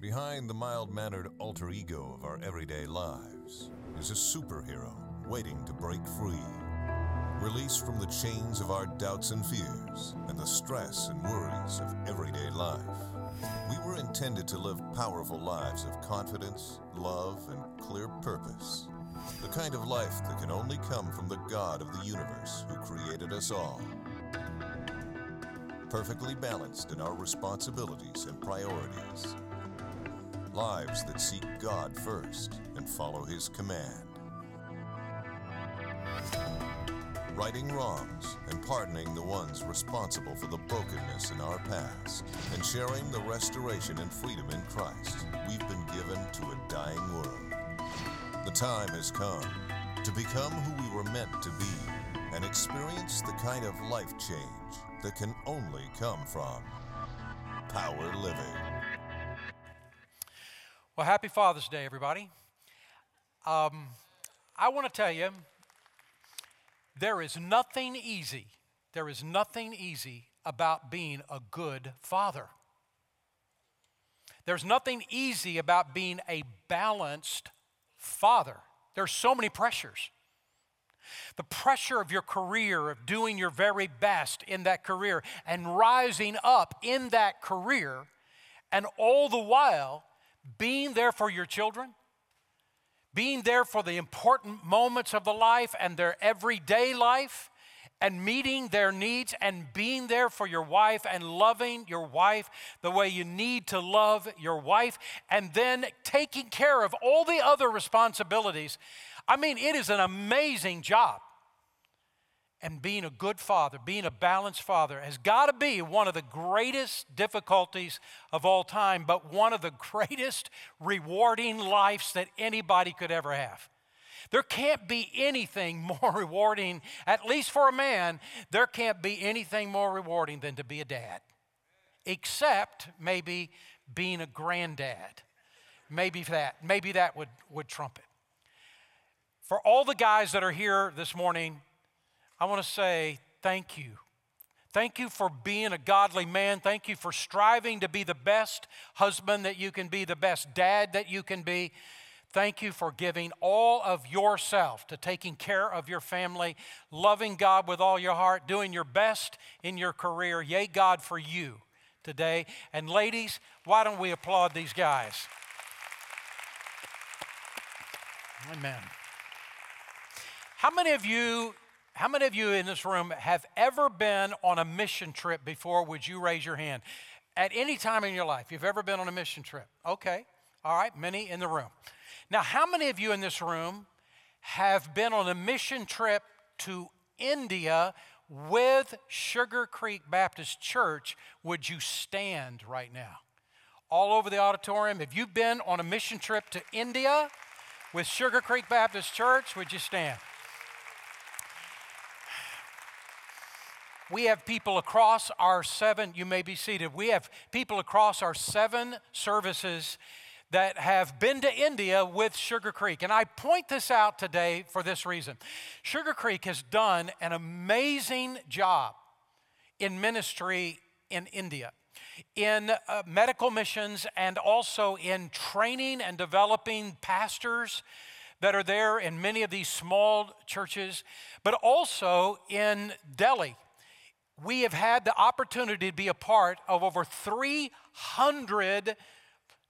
Behind the mild mannered alter ego of our everyday lives is a superhero waiting to break free. Released from the chains of our doubts and fears and the stress and worries of everyday life, we were intended to live powerful lives of confidence, love, and clear purpose. The kind of life that can only come from the God of the universe who created us all. Perfectly balanced in our responsibilities and priorities. Lives that seek God first and follow His command. Righting wrongs and pardoning the ones responsible for the brokenness in our past, and sharing the restoration and freedom in Christ we've been given to a dying world. The time has come to become who we were meant to be and experience the kind of life change that can only come from power living. Well, happy Father's Day, everybody. Um, I want to tell you, there is nothing easy, there is nothing easy about being a good father. There's nothing easy about being a balanced father. There's so many pressures. The pressure of your career, of doing your very best in that career and rising up in that career, and all the while being there for your children, being there for the important moments of the life and their everyday life, and meeting their needs and being there for your wife and loving your wife the way you need to love your wife, and then taking care of all the other responsibilities. I mean, it is an amazing job. And being a good father, being a balanced father, has got to be one of the greatest difficulties of all time, but one of the greatest rewarding lives that anybody could ever have. There can't be anything more rewarding, at least for a man, there can't be anything more rewarding than to be a dad, except maybe being a granddad. Maybe that, maybe that would, would trump it. For all the guys that are here this morning, I want to say thank you. Thank you for being a godly man. Thank you for striving to be the best husband that you can be, the best dad that you can be. Thank you for giving all of yourself to taking care of your family, loving God with all your heart, doing your best in your career. Yay, God, for you today. And ladies, why don't we applaud these guys? Amen. How many of you how many of you in this room have ever been on a mission trip before? Would you raise your hand? At any time in your life, you've ever been on a mission trip? Okay. All right, many in the room. Now, how many of you in this room have been on a mission trip to India with Sugar Creek Baptist Church? Would you stand right now? All over the auditorium, if you've been on a mission trip to India with Sugar Creek Baptist Church, would you stand? We have people across our seven, you may be seated. We have people across our seven services that have been to India with Sugar Creek. And I point this out today for this reason Sugar Creek has done an amazing job in ministry in India. In uh, medical missions and also in training and developing pastors that are there in many of these small churches, but also in Delhi we have had the opportunity to be a part of over 300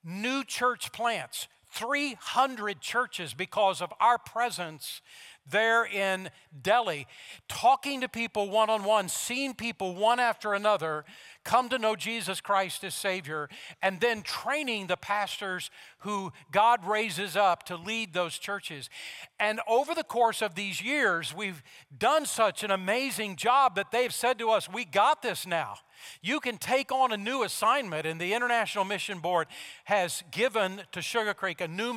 new church plants, 300 churches because of our presence there in Delhi, talking to people one on one, seeing people one after another come to know Jesus Christ as Savior, and then training the pastors who God raises up to lead those churches. And over the course of these years, we've done such an amazing job that they've said to us, We got this now. You can take on a new assignment, and the International Mission Board has given to Sugar Creek a new,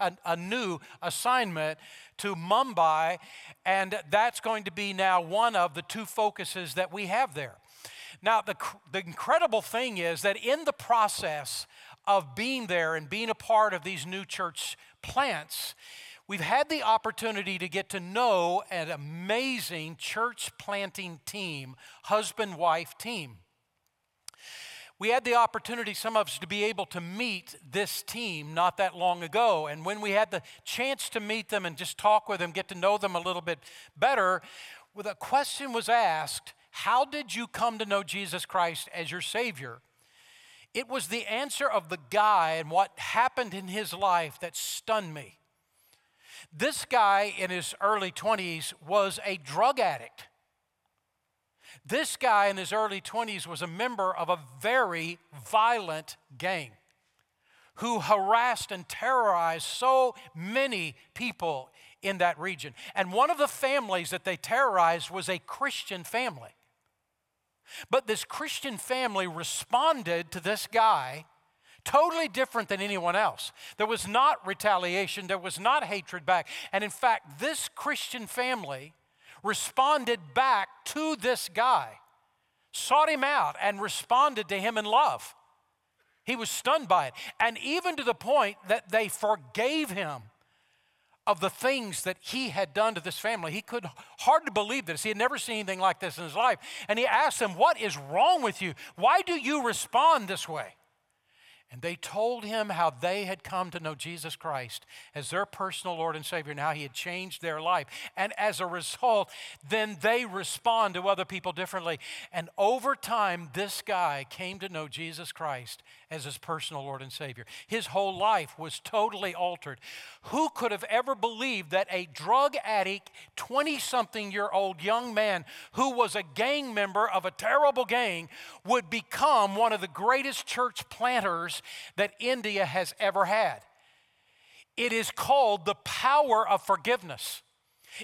a, a new assignment to Mumbai, and that's going to be now one of the two focuses that we have there. Now, the, the incredible thing is that in the process of being there and being a part of these new church plants, we've had the opportunity to get to know an amazing church planting team, husband wife team. we had the opportunity, some of us, to be able to meet this team not that long ago. And when we had the chance to meet them and just talk with them, get to know them a little bit better, well, the question was asked How did you come to know Jesus Christ as your Savior? It was the answer of the guy and what happened in his life that stunned me. This guy in his early 20s was a drug addict. This guy in his early 20s was a member of a very violent gang who harassed and terrorized so many people in that region. And one of the families that they terrorized was a Christian family. But this Christian family responded to this guy totally different than anyone else. There was not retaliation, there was not hatred back. And in fact, this Christian family responded back to this guy, sought him out, and responded to him in love. He was stunned by it. And even to the point that they forgave him of the things that he had done to this family. He could hardly believe this. He had never seen anything like this in his life. And he asked them, What is wrong with you? Why do you respond this way? And they told him how they had come to know Jesus Christ as their personal Lord and Savior and how he had changed their life. And as a result, then they respond to other people differently. And over time, this guy came to know Jesus Christ as his personal Lord and Savior. His whole life was totally altered. Who could have ever believed that a drug addict, 20 something year old young man who was a gang member of a terrible gang would become one of the greatest church planters that India has ever had? It is called the power of forgiveness.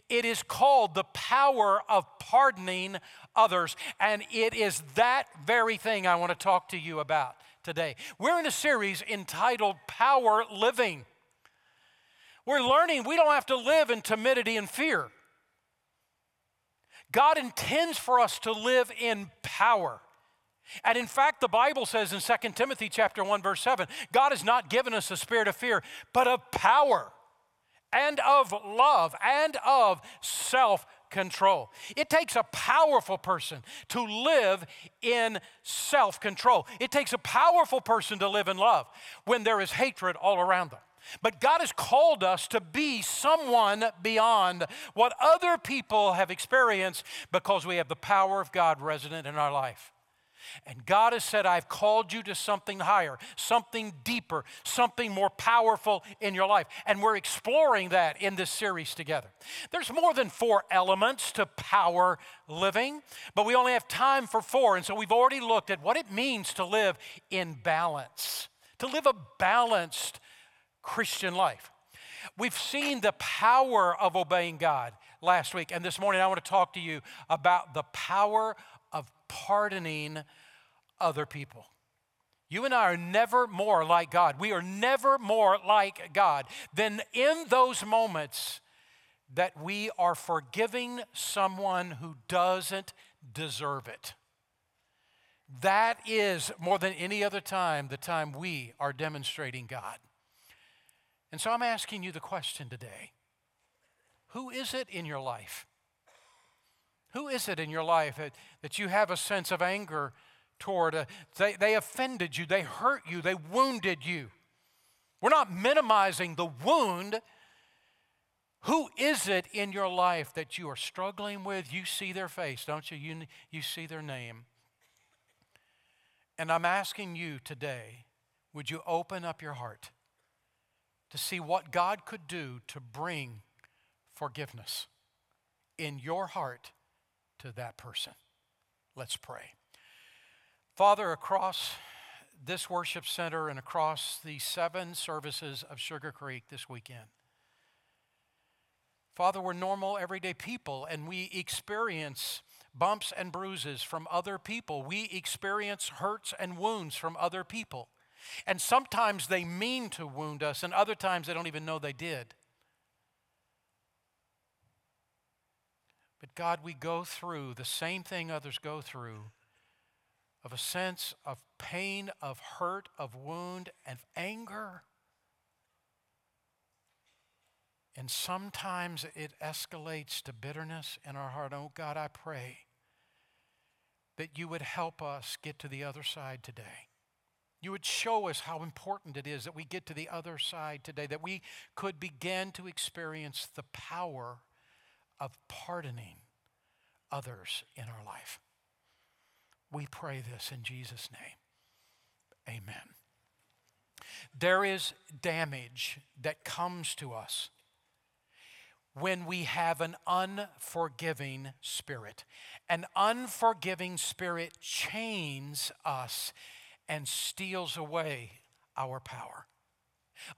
It is called the power of pardoning others. And it is that very thing I want to talk to you about today. We're in a series entitled Power Living. We're learning we don't have to live in timidity and fear. God intends for us to live in power. And in fact, the Bible says in 2 Timothy chapter 1 verse 7, God has not given us a spirit of fear, but of power and of love and of self control. It takes a powerful person to live in self control. It takes a powerful person to live in love when there is hatred all around them. But God has called us to be someone beyond what other people have experienced because we have the power of God resident in our life. And God has said, I've called you to something higher, something deeper, something more powerful in your life. And we're exploring that in this series together. There's more than four elements to power living, but we only have time for four. And so we've already looked at what it means to live in balance, to live a balanced Christian life. We've seen the power of obeying God last week, and this morning I want to talk to you about the power of pardoning other people. You and I are never more like God. We are never more like God than in those moments that we are forgiving someone who doesn't deserve it. That is, more than any other time, the time we are demonstrating God. And so I'm asking you the question today Who is it in your life who is it in your life that, that you have a sense of anger toward? Uh, they, they offended you, they hurt you, they wounded you. We're not minimizing the wound. Who is it in your life that you are struggling with? You see their face, don't you? You, you see their name. And I'm asking you today would you open up your heart to see what God could do to bring forgiveness in your heart to that person. Let's pray. Father, across this worship center and across the seven services of Sugar Creek this weekend, Father, we're normal, everyday people, and we experience bumps and bruises from other people. We experience hurts and wounds from other people. And sometimes they mean to wound us, and other times they don't even know they did. But God, we go through the same thing others go through of a sense of pain, of hurt, of wound, and anger. And sometimes it escalates to bitterness in our heart. Oh God, I pray that you would help us get to the other side today. You would show us how important it is that we get to the other side today, that we could begin to experience the power of pardoning others in our life. We pray this in Jesus' name. Amen. There is damage that comes to us when we have an unforgiving spirit. An unforgiving spirit chains us and steals away our power.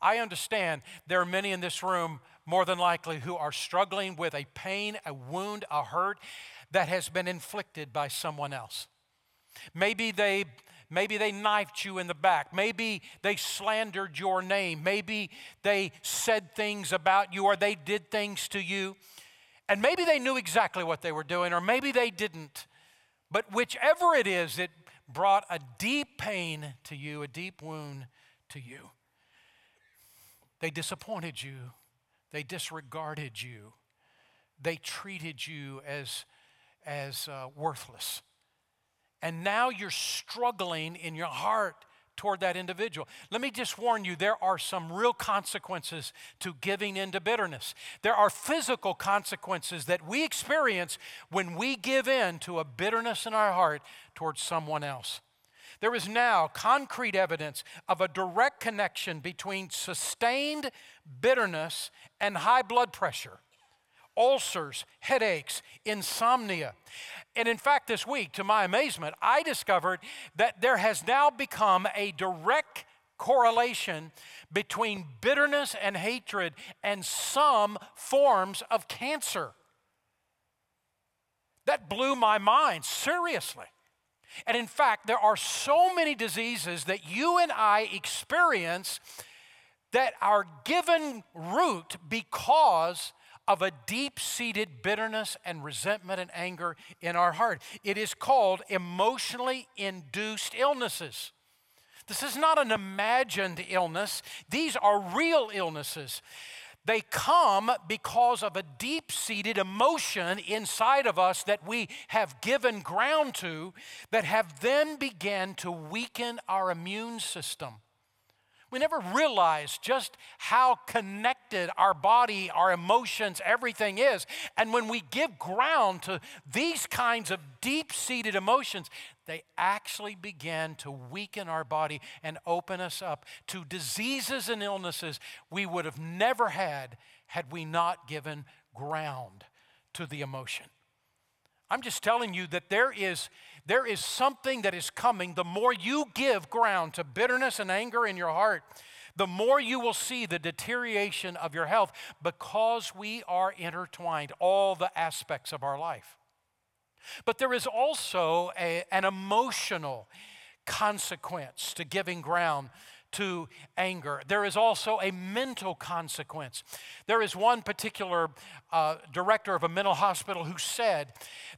I understand there are many in this room, more than likely, who are struggling with a pain, a wound, a hurt that has been inflicted by someone else. Maybe they Maybe they knifed you in the back. Maybe they slandered your name. Maybe they said things about you or they did things to you. And maybe they knew exactly what they were doing, or maybe they didn't. But whichever it is, it brought a deep pain to you, a deep wound to you. They disappointed you, they disregarded you, they treated you as, as uh, worthless and now you're struggling in your heart toward that individual. Let me just warn you there are some real consequences to giving into bitterness. There are physical consequences that we experience when we give in to a bitterness in our heart towards someone else. There is now concrete evidence of a direct connection between sustained bitterness and high blood pressure ulcers, headaches, insomnia. And in fact, this week, to my amazement, I discovered that there has now become a direct correlation between bitterness and hatred and some forms of cancer. That blew my mind, seriously. And in fact, there are so many diseases that you and I experience that are given root because of a deep seated bitterness and resentment and anger in our heart. It is called emotionally induced illnesses. This is not an imagined illness, these are real illnesses. They come because of a deep seated emotion inside of us that we have given ground to that have then began to weaken our immune system. We never realize just how connected our body, our emotions, everything is. And when we give ground to these kinds of deep seated emotions, they actually begin to weaken our body and open us up to diseases and illnesses we would have never had had we not given ground to the emotion. I'm just telling you that there is there is something that is coming. The more you give ground to bitterness and anger in your heart, the more you will see the deterioration of your health because we are intertwined, all the aspects of our life. But there is also a, an emotional consequence to giving ground to anger. There is also a mental consequence. There is one particular uh, director of a mental hospital who said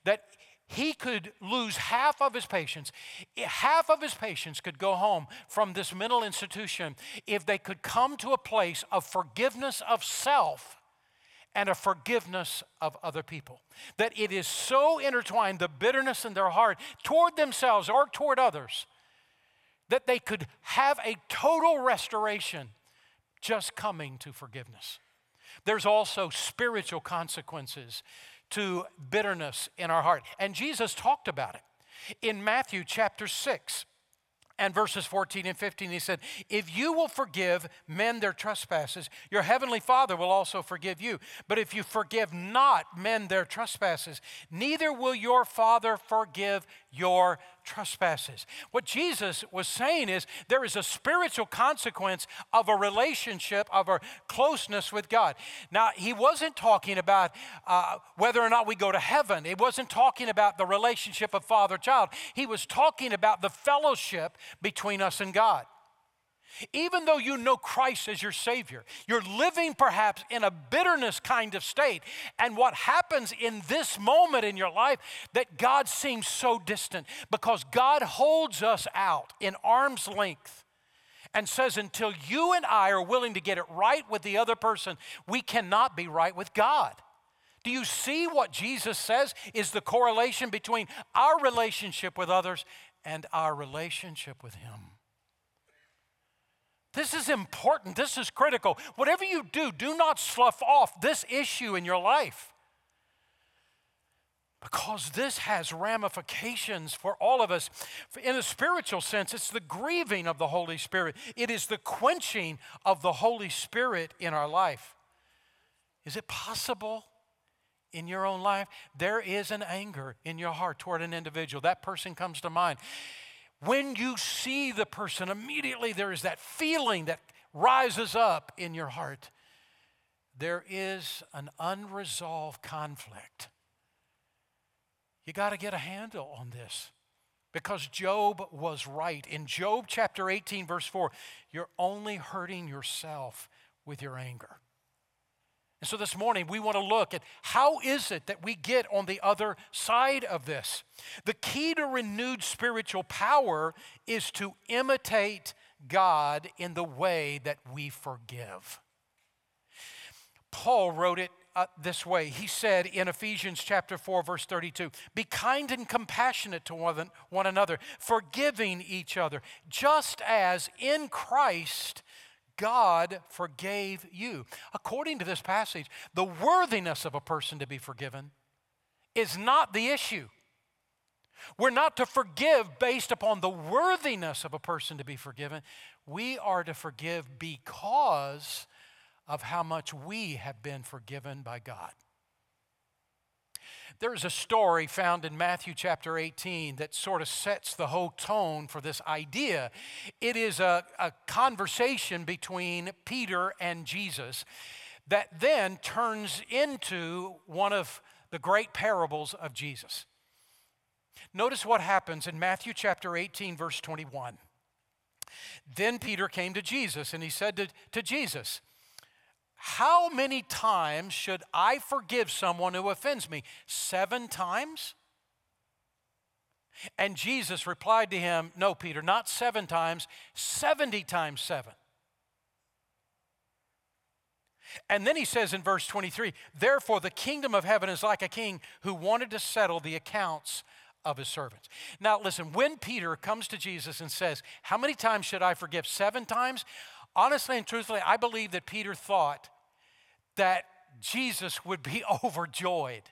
that he could lose half of his patients. Half of his patients could go home from this mental institution if they could come to a place of forgiveness of self and a forgiveness of other people. That it is so intertwined, the bitterness in their heart toward themselves or toward others, that they could have a total restoration just coming to forgiveness. There's also spiritual consequences to bitterness in our heart. And Jesus talked about it. In Matthew chapter 6, and verses 14 and 15, he said, If you will forgive men their trespasses, your heavenly Father will also forgive you. But if you forgive not men their trespasses, neither will your Father forgive your trespasses. What Jesus was saying is there is a spiritual consequence of a relationship, of a closeness with God. Now, he wasn't talking about uh, whether or not we go to heaven, he wasn't talking about the relationship of father child. He was talking about the fellowship between us and God. Even though you know Christ as your Savior, you're living perhaps in a bitterness kind of state. And what happens in this moment in your life that God seems so distant because God holds us out in arm's length and says, until you and I are willing to get it right with the other person, we cannot be right with God. Do you see what Jesus says is the correlation between our relationship with others and our relationship with Him? This is important. This is critical. Whatever you do, do not slough off this issue in your life. Because this has ramifications for all of us. In a spiritual sense, it's the grieving of the Holy Spirit, it is the quenching of the Holy Spirit in our life. Is it possible in your own life? There is an anger in your heart toward an individual. That person comes to mind. When you see the person, immediately there is that feeling that rises up in your heart. There is an unresolved conflict. You got to get a handle on this because Job was right. In Job chapter 18, verse 4, you're only hurting yourself with your anger. And so this morning we want to look at how is it that we get on the other side of this? The key to renewed spiritual power is to imitate God in the way that we forgive. Paul wrote it uh, this way. He said in Ephesians chapter 4 verse 32, "Be kind and compassionate to one, one another, forgiving each other, just as in Christ God forgave you. According to this passage, the worthiness of a person to be forgiven is not the issue. We're not to forgive based upon the worthiness of a person to be forgiven. We are to forgive because of how much we have been forgiven by God. There's a story found in Matthew chapter 18 that sort of sets the whole tone for this idea. It is a, a conversation between Peter and Jesus that then turns into one of the great parables of Jesus. Notice what happens in Matthew chapter 18, verse 21. Then Peter came to Jesus and he said to, to Jesus, how many times should I forgive someone who offends me? Seven times? And Jesus replied to him, No, Peter, not seven times, 70 times seven. And then he says in verse 23 Therefore, the kingdom of heaven is like a king who wanted to settle the accounts of his servants. Now, listen, when Peter comes to Jesus and says, How many times should I forgive? Seven times? Honestly and truthfully, I believe that Peter thought that Jesus would be overjoyed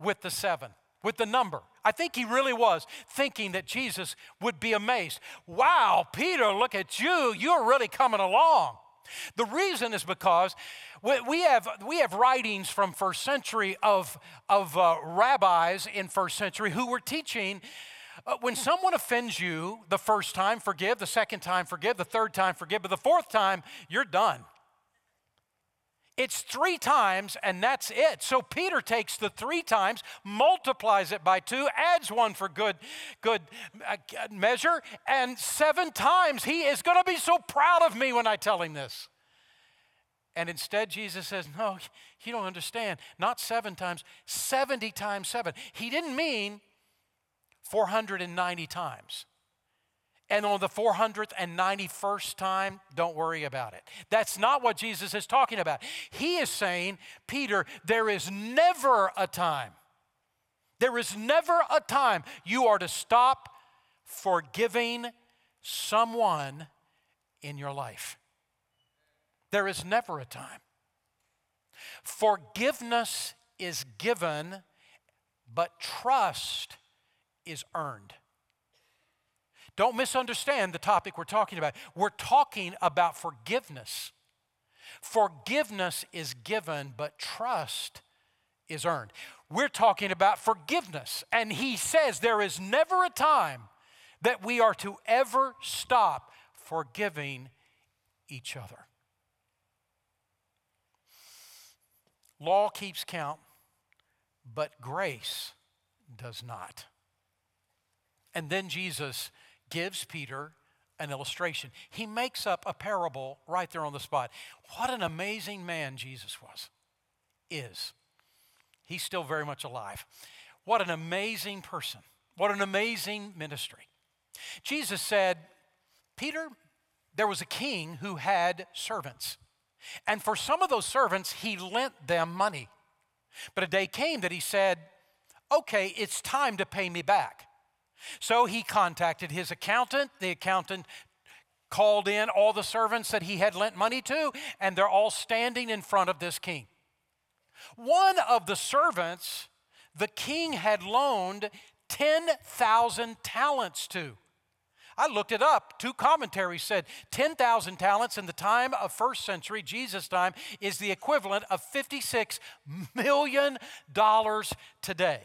with the seven, with the number. I think he really was thinking that Jesus would be amazed. Wow, Peter, look at you. You're really coming along. The reason is because we have, we have writings from first century of, of uh, rabbis in first century who were teaching uh, when someone offends you the first time, forgive, the second time, forgive, the third time, forgive, but the fourth time, you're done. It's three times, and that's it. So Peter takes the three times, multiplies it by two, adds one for good, good uh, measure, and seven times. He is going to be so proud of me when I tell him this. And instead, Jesus says, No, you don't understand. Not seven times, 70 times seven. He didn't mean 490 times. And on the 491st time, don't worry about it. That's not what Jesus is talking about. He is saying, Peter, there is never a time, there is never a time you are to stop forgiving someone in your life. There is never a time. Forgiveness is given, but trust is earned. Don't misunderstand the topic we're talking about. We're talking about forgiveness. Forgiveness is given, but trust is earned. We're talking about forgiveness. And he says there is never a time that we are to ever stop forgiving each other. Law keeps count, but grace does not. And then Jesus gives Peter an illustration. He makes up a parable right there on the spot. What an amazing man Jesus was, is. He's still very much alive. What an amazing person. What an amazing ministry. Jesus said, Peter, there was a king who had servants. And for some of those servants, he lent them money. But a day came that he said, Okay, it's time to pay me back. So he contacted his accountant. The accountant called in all the servants that he had lent money to, and they're all standing in front of this king. One of the servants the king had loaned 10,000 talents to. I looked it up. Two commentaries said 10,000 talents in the time of first century, Jesus' time, is the equivalent of $56 million today.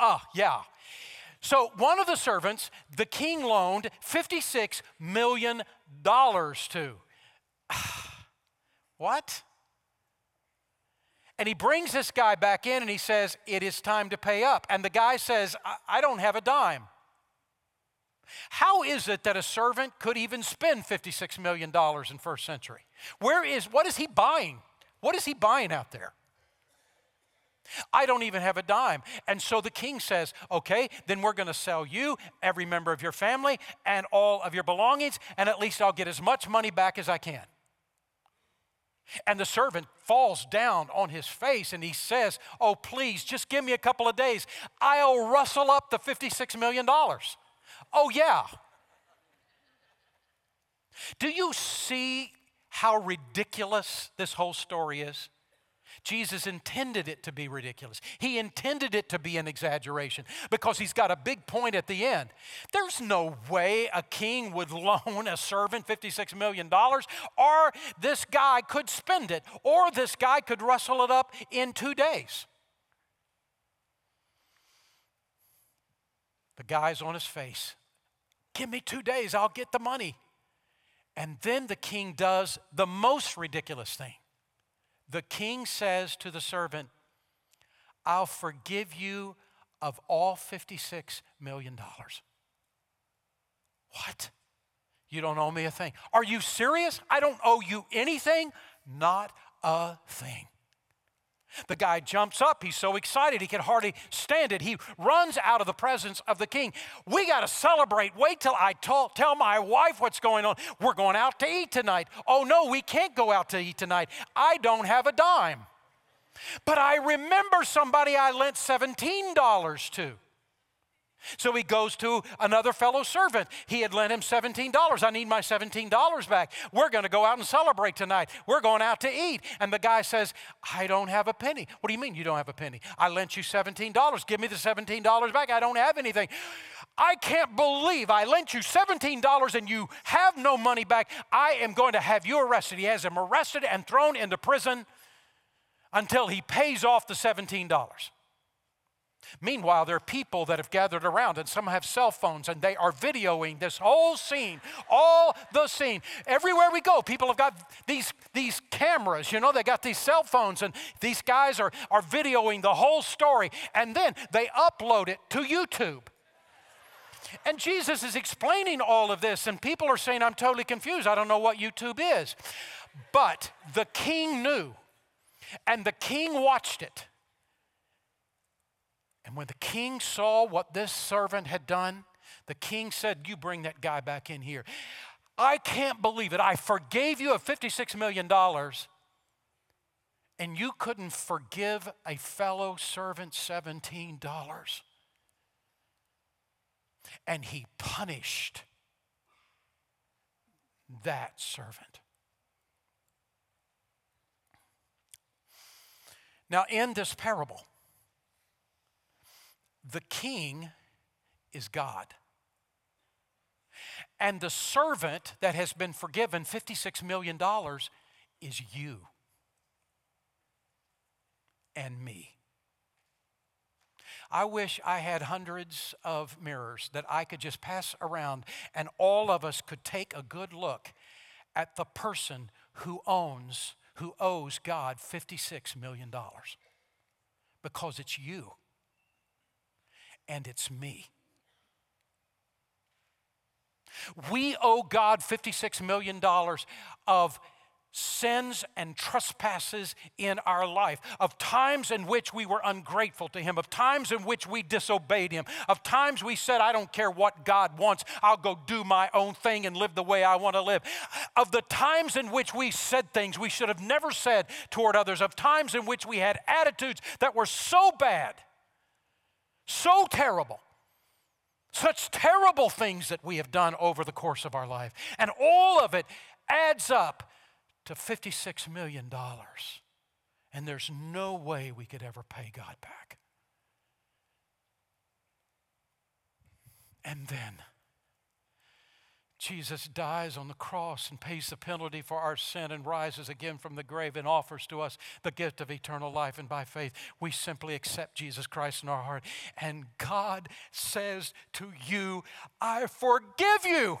Ah, yeah. So one of the servants, the king loaned $56 million to. what? And he brings this guy back in and he says, It is time to pay up. And the guy says, I, I don't have a dime. How is it that a servant could even spend $56 million in first century? Where is, what is he buying? What is he buying out there? I don't even have a dime. And so the king says, okay, then we're going to sell you, every member of your family, and all of your belongings, and at least I'll get as much money back as I can. And the servant falls down on his face and he says, Oh, please, just give me a couple of days. I'll rustle up the $56 million. Oh, yeah. Do you see how ridiculous this whole story is? Jesus intended it to be ridiculous. He intended it to be an exaggeration because he's got a big point at the end. There's no way a king would loan a servant $56 million, or this guy could spend it, or this guy could rustle it up in two days. The guy's on his face. Give me two days, I'll get the money. And then the king does the most ridiculous thing the king says to the servant, I'll forgive you of all $56 million. What? You don't owe me a thing. Are you serious? I don't owe you anything? Not a thing. The guy jumps up. He's so excited he can hardly stand it. He runs out of the presence of the king. We got to celebrate. Wait till I tell tell my wife what's going on. We're going out to eat tonight. Oh, no, we can't go out to eat tonight. I don't have a dime. But I remember somebody I lent $17 to. So he goes to another fellow servant. He had lent him $17. I need my $17 back. We're going to go out and celebrate tonight. We're going out to eat. And the guy says, I don't have a penny. What do you mean you don't have a penny? I lent you $17. Give me the $17 back. I don't have anything. I can't believe I lent you $17 and you have no money back. I am going to have you arrested. He has him arrested and thrown into prison until he pays off the $17. Meanwhile, there are people that have gathered around, and some have cell phones, and they are videoing this whole scene, all the scene. Everywhere we go, people have got these, these cameras, you know, they got these cell phones, and these guys are, are videoing the whole story, and then they upload it to YouTube. And Jesus is explaining all of this, and people are saying, I'm totally confused. I don't know what YouTube is. But the king knew, and the king watched it. And when the king saw what this servant had done, the king said, You bring that guy back in here. I can't believe it. I forgave you of $56 million, and you couldn't forgive a fellow servant $17. And he punished that servant. Now, in this parable, the king is God. And the servant that has been forgiven $56 million is you and me. I wish I had hundreds of mirrors that I could just pass around and all of us could take a good look at the person who owns, who owes God $56 million. Because it's you and it's me. We owe God $56 million of sins and trespasses in our life, of times in which we were ungrateful to Him, of times in which we disobeyed Him, of times we said, I don't care what God wants, I'll go do my own thing and live the way I want to live, of the times in which we said things we should have never said toward others, of times in which we had attitudes that were so bad so terrible Such terrible things that we have done over the course of our life. And all of it adds up to $56 million. And there's no way we could ever pay God back. And then Jesus dies on the cross and pays the penalty for our sin and rises again from the grave and offers to us the gift of eternal life. And by faith, we simply accept Jesus Christ in our heart. And God says to you, I forgive you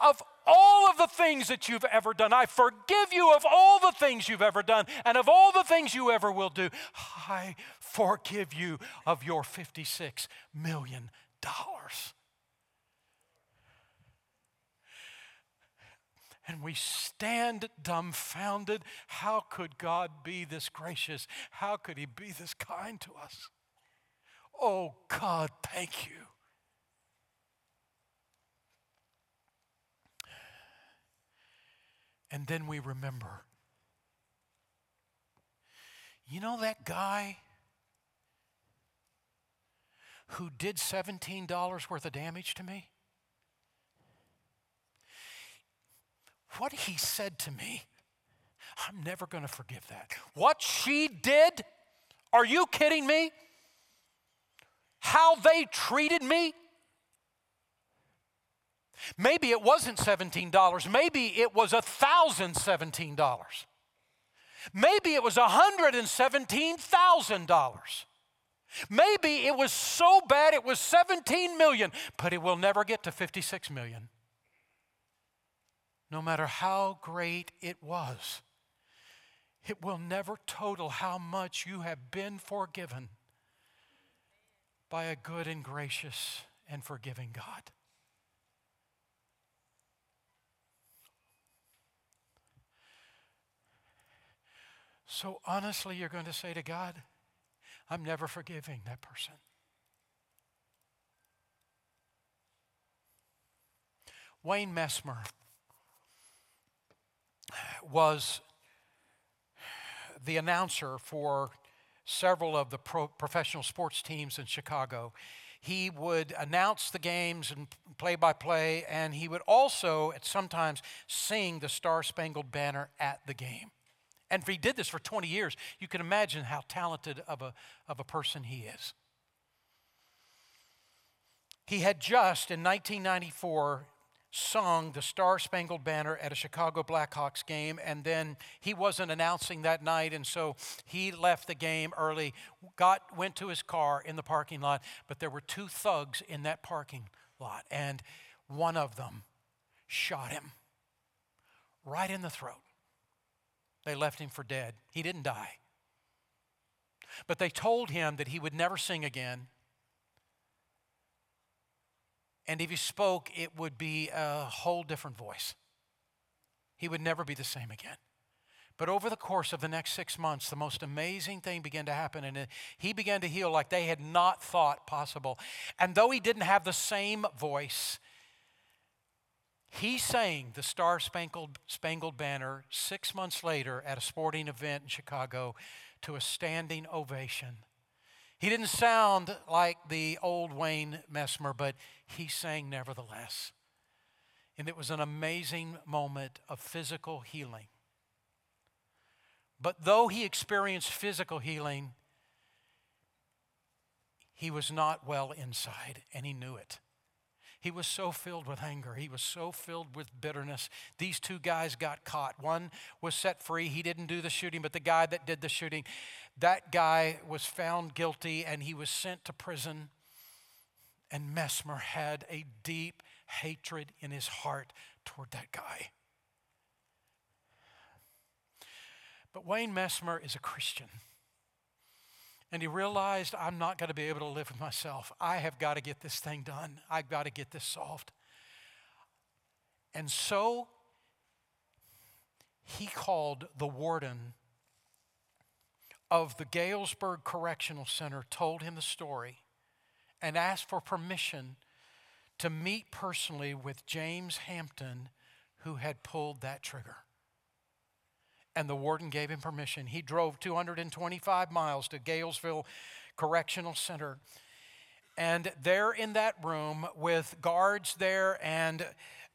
of all of the things that you've ever done. I forgive you of all the things you've ever done and of all the things you ever will do. I forgive you of your $56 million. And we stand dumbfounded. How could God be this gracious? How could He be this kind to us? Oh, God, thank you. And then we remember. You know that guy who did $17 worth of damage to me? What he said to me, I'm never going to forgive that. What she did, are you kidding me? How they treated me? Maybe it wasn't $17. Maybe it was $1,017. Maybe it was $117,000. Maybe it was so bad it was 17 million, but it will never get to 56 million. No matter how great it was, it will never total how much you have been forgiven by a good and gracious and forgiving God. So honestly, you're going to say to God, I'm never forgiving that person. Wayne Messmer was the announcer for several of the pro- professional sports teams in Chicago. He would announce the games and play by play, and he would also, at sometimes, sing the Star Spangled Banner at the game. And if he did this for 20 years, you can imagine how talented of a, of a person he is. He had just, in 1994, sung the Star Spangled Banner at a Chicago Blackhawks game, and then he wasn't announcing that night, and so he left the game early, got, went to his car in the parking lot, but there were two thugs in that parking lot, and one of them shot him right in the throat. They left him for dead. He didn't die. But they told him that he would never sing again. And if he spoke, it would be a whole different voice. He would never be the same again. But over the course of the next six months, the most amazing thing began to happen, and he began to heal like they had not thought possible. And though he didn't have the same voice, he sang the Star Spangled, Banner six months later at a sporting event in Chicago to a standing ovation. He didn't sound like the old Wayne Messmer, but he sang nevertheless. And it was an amazing moment of physical healing. But though he experienced physical healing, he was not well inside, and he knew it. He was so filled with anger. He was so filled with bitterness. These two guys got caught. One was set free. He didn't do the shooting, but the guy that did the shooting, that guy was found guilty and he was sent to prison. And Messmer had a deep hatred in his heart toward that guy. But Wayne Messmer is a Christian. And he realized, I'm not going to be able to live with myself. I have got to get this thing done. I've got to get this solved. And so he called the warden of the Galesburg Correctional Center, told him the story, and asked for permission to meet personally with James Hampton, who had pulled that trigger and the warden gave him permission. He drove 225 miles to Galesville Correctional Center. And they're in that room with guards there and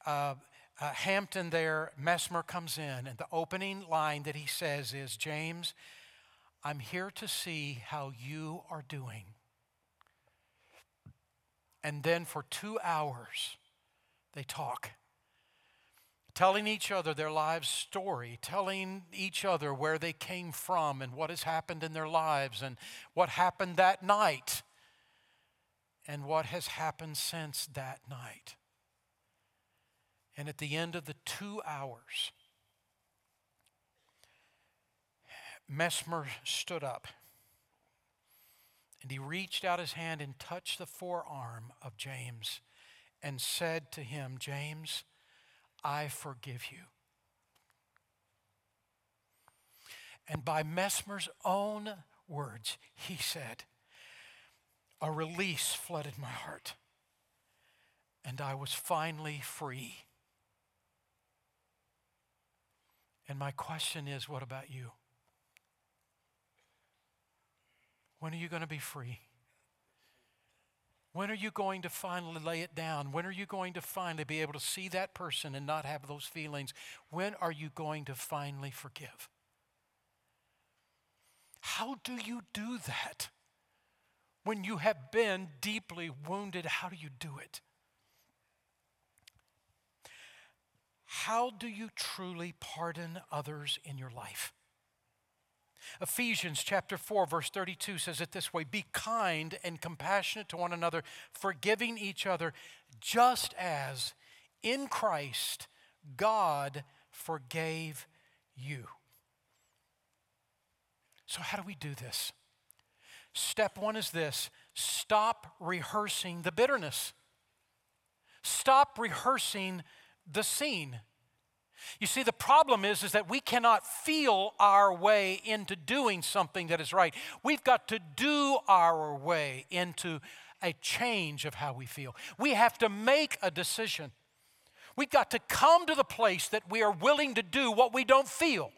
uh, uh, Hampton there. Messmer comes in, and the opening line that he says is James, I'm here to see how you are doing. And then for two hours, they talk, telling each other their lives' story, telling each other where they came from and what has happened in their lives and what happened that night and what has happened since that night. And at the end of the two hours, Messmer stood up and he reached out his hand and touched the forearm of James and said to him, James, I forgive you. And by Messmer's own words, he said, A release flooded my heart, and I was finally free. And my question is what about you? When are you going to be free? When are you going to finally lay it down? When are you going to finally be able to see that person and not have those feelings? When are you going to finally forgive? How do you do that? When you have been deeply wounded, how do you do it? How do you truly pardon others in your life? Ephesians chapter 4 verse 32 says it this way, be kind and compassionate to one another, forgiving each other just as in Christ God forgave you. So how do we do this? Step 1 is this, stop rehearsing the bitterness. Stop rehearsing the scene. You see, the problem is, is that we cannot feel our way into doing something that is right. We've got to do our way into a change of how we feel. We have to make a decision. We've got to come to the place that we are willing to do what we don't feel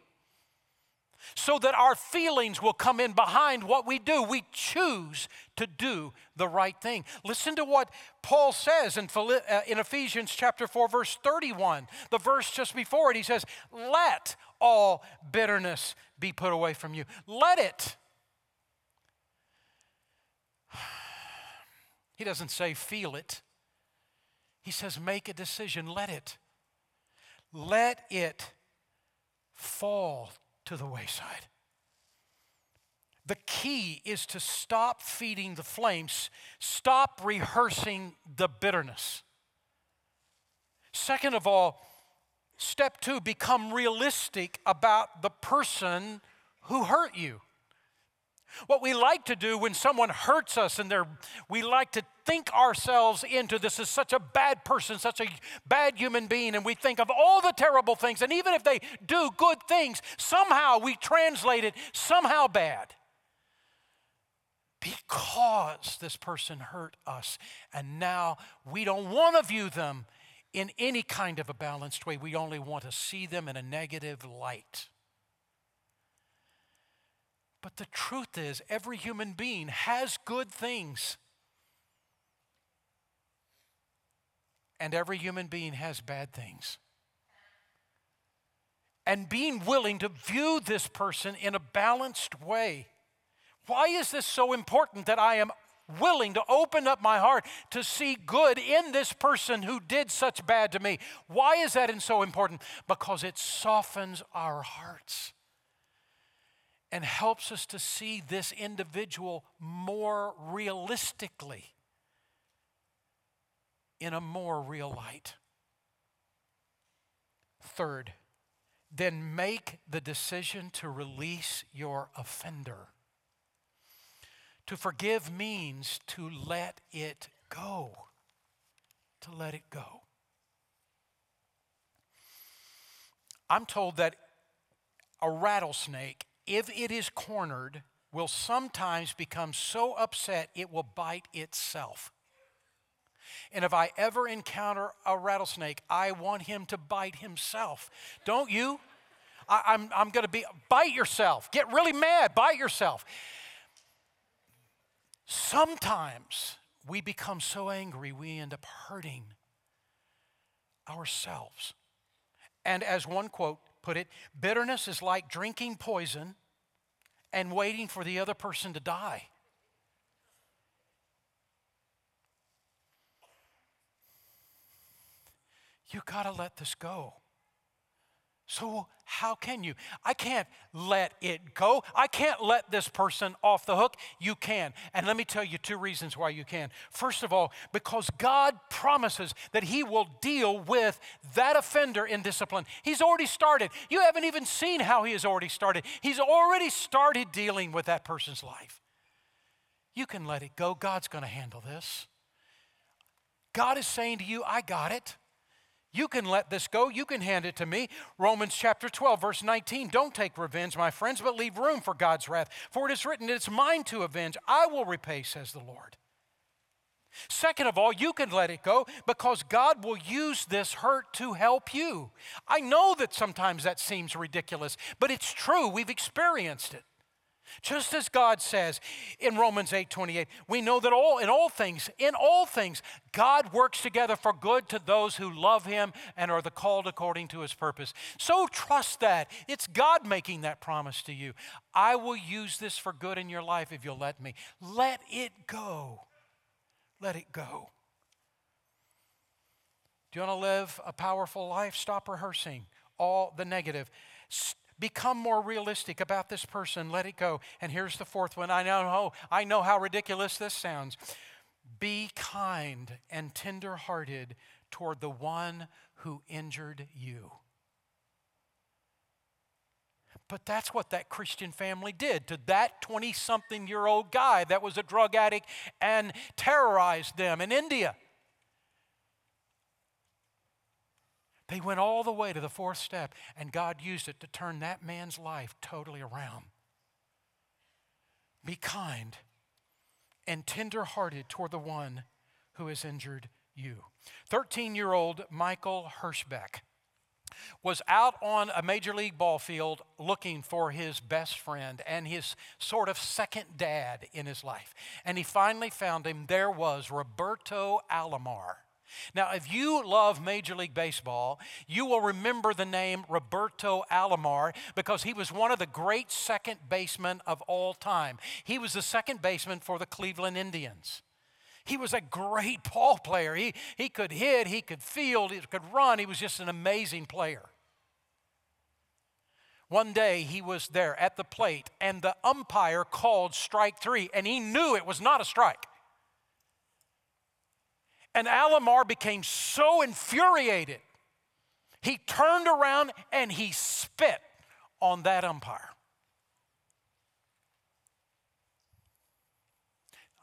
so that our feelings will come in behind what we do. We choose to do the right thing. Listen to what Paul says in, uh, in Ephesians chapter 4, verse 31, the verse just before it. He says, Let all bitterness be put away from you. Let it. He doesn't say feel it. He says make a decision. Let it. Let it fall to the wayside. The key is to stop feeding the flames, stop rehearsing the bitterness. Second of all, step two, become realistic about the person who hurt you. What we like to do when someone hurts us and they're, we like to think ourselves into this is such a bad person, such a bad human being, and we think of all the terrible things. And even if they do good things, somehow we translate it somehow bad. Because this person hurt us, and now we don't want to view them in any kind of a balanced way. We only want to see them in a negative light. But the truth is, every human being has good things. And every human being has bad things. And being willing to view this person in a balanced way. Why is this so important that I am willing to open up my heart to see good in this person who did such bad to me? Why is that so important? Because it softens our hearts and helps us to see this individual more realistically in a more real light. Third, then make the decision to release your offender. To forgive means to let it go. To let it go. I'm told that a rattlesnake if it is cornered, will sometimes become so upset it will bite itself. And if I ever encounter a rattlesnake, I want him to bite himself. Don't you? I, I'm, I'm going to be, bite yourself. Get really mad, bite yourself. Sometimes we become so angry, we end up hurting ourselves. And as one quote put it, bitterness is like drinking poison and waiting for the other person to die. You got to let this go. So, how can you? I can't let it go. I can't let this person off the hook. You can. And let me tell you two reasons why you can. First of all, because God promises that He will deal with that offender in discipline. He's already started. You haven't even seen how He has already started. He's already started dealing with that person's life. You can let it go. God's going to handle this. God is saying to you, I got it. You can let this go. You can hand it to me. Romans chapter 12, verse 19. Don't take revenge, my friends, but leave room for God's wrath. For it is written, It's mine to avenge. I will repay, says the Lord. Second of all, you can let it go because God will use this hurt to help you. I know that sometimes that seems ridiculous, but it's true. We've experienced it. Just as God says in Romans 8 28, we know that all in all things, in all things, God works together for good to those who love him and are the called according to his purpose. So trust that. It's God making that promise to you. I will use this for good in your life if you'll let me. Let it go. Let it go. Do you want to live a powerful life? Stop rehearsing all the negative. Become more realistic about this person. Let it go. And here's the fourth one. I know, oh, I know how ridiculous this sounds. Be kind and tenderhearted toward the one who injured you. But that's what that Christian family did to that 20 something year old guy that was a drug addict and terrorized them in India. They went all the way to the fourth step, and God used it to turn that man's life totally around. Be kind and tenderhearted toward the one who has injured you. 13 year old Michael Hirschbeck was out on a major league ball field looking for his best friend and his sort of second dad in his life. And he finally found him. There was Roberto Alomar. Now, if you love Major League Baseball, you will remember the name Roberto Alomar because he was one of the great second basemen of all time. He was the second baseman for the Cleveland Indians. He was a great ball player. He, he could hit, he could field, he could run. He was just an amazing player. One day he was there at the plate, and the umpire called strike three, and he knew it was not a strike. And Alomar became so infuriated, he turned around and he spit on that umpire.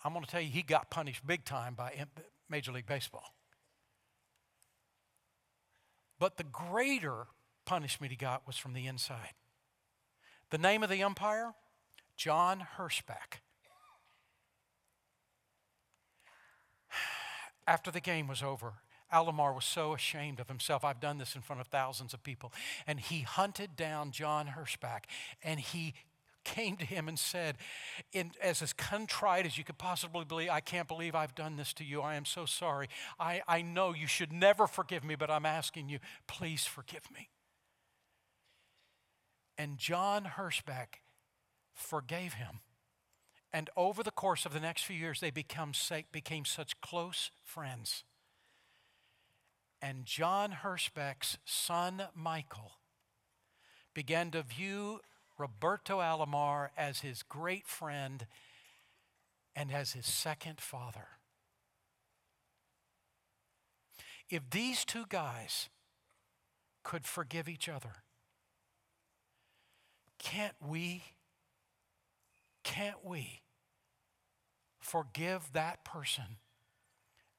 I'm going to tell you, he got punished big time by Major League Baseball. But the greater punishment he got was from the inside. The name of the umpire? John Hirschbeck. After the game was over, Alomar was so ashamed of himself. I've done this in front of thousands of people. And he hunted down John Hirschbeck and he came to him and said, in, as as contrite as you could possibly believe, I can't believe I've done this to you. I am so sorry. I, I know you should never forgive me, but I'm asking you, please forgive me. And John Hirschbeck forgave him. And over the course of the next few years, they become, became such close friends. And John Hirschbeck's son, Michael, began to view Roberto Alomar as his great friend and as his second father. If these two guys could forgive each other, can't we? Can't we forgive that person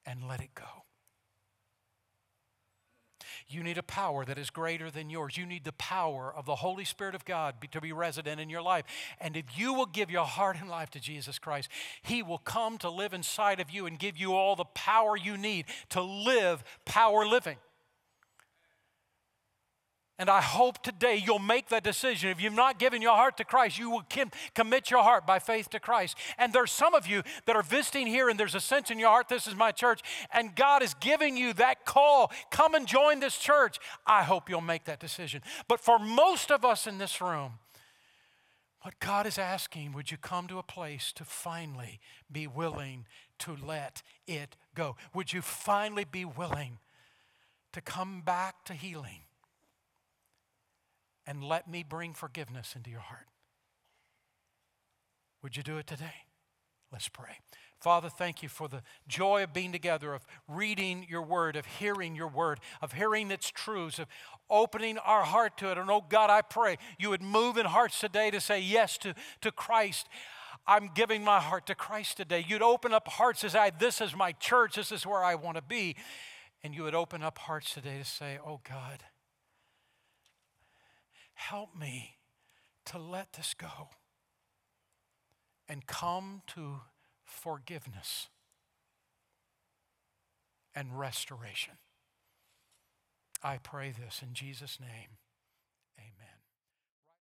and let it go. You need a power that is greater than yours. You need the power of the Holy Spirit of God to be resident in your life. And if you will give your heart and life to Jesus Christ, He will come to live inside of you and give you all the power you need to live power living. And I hope today you'll make that decision. If you've not given your heart to Christ, you will commit your heart by faith to Christ. And there's some of you that are visiting here and there's a sense in your heart, this is my church, and God is giving you that call. Come and join this church. I hope you'll make that decision. But for most of us in this room, what God is asking, would you come to a place to finally be willing to let it go? Would you finally be willing to come back to healing? And let me bring forgiveness into your heart. Would you do it today? Let's pray. Father, thank you for the joy of being together, of reading your word, of hearing your word, of hearing its truths, of opening our heart to it. And oh God, I pray you would move in hearts today to say yes to, to Christ. I'm giving my heart to Christ today. You'd open up hearts as I, this is my church, this is where I want to be. And you would open up hearts today to say, oh God, Help me to let this go and come to forgiveness and restoration. I pray this in Jesus' name.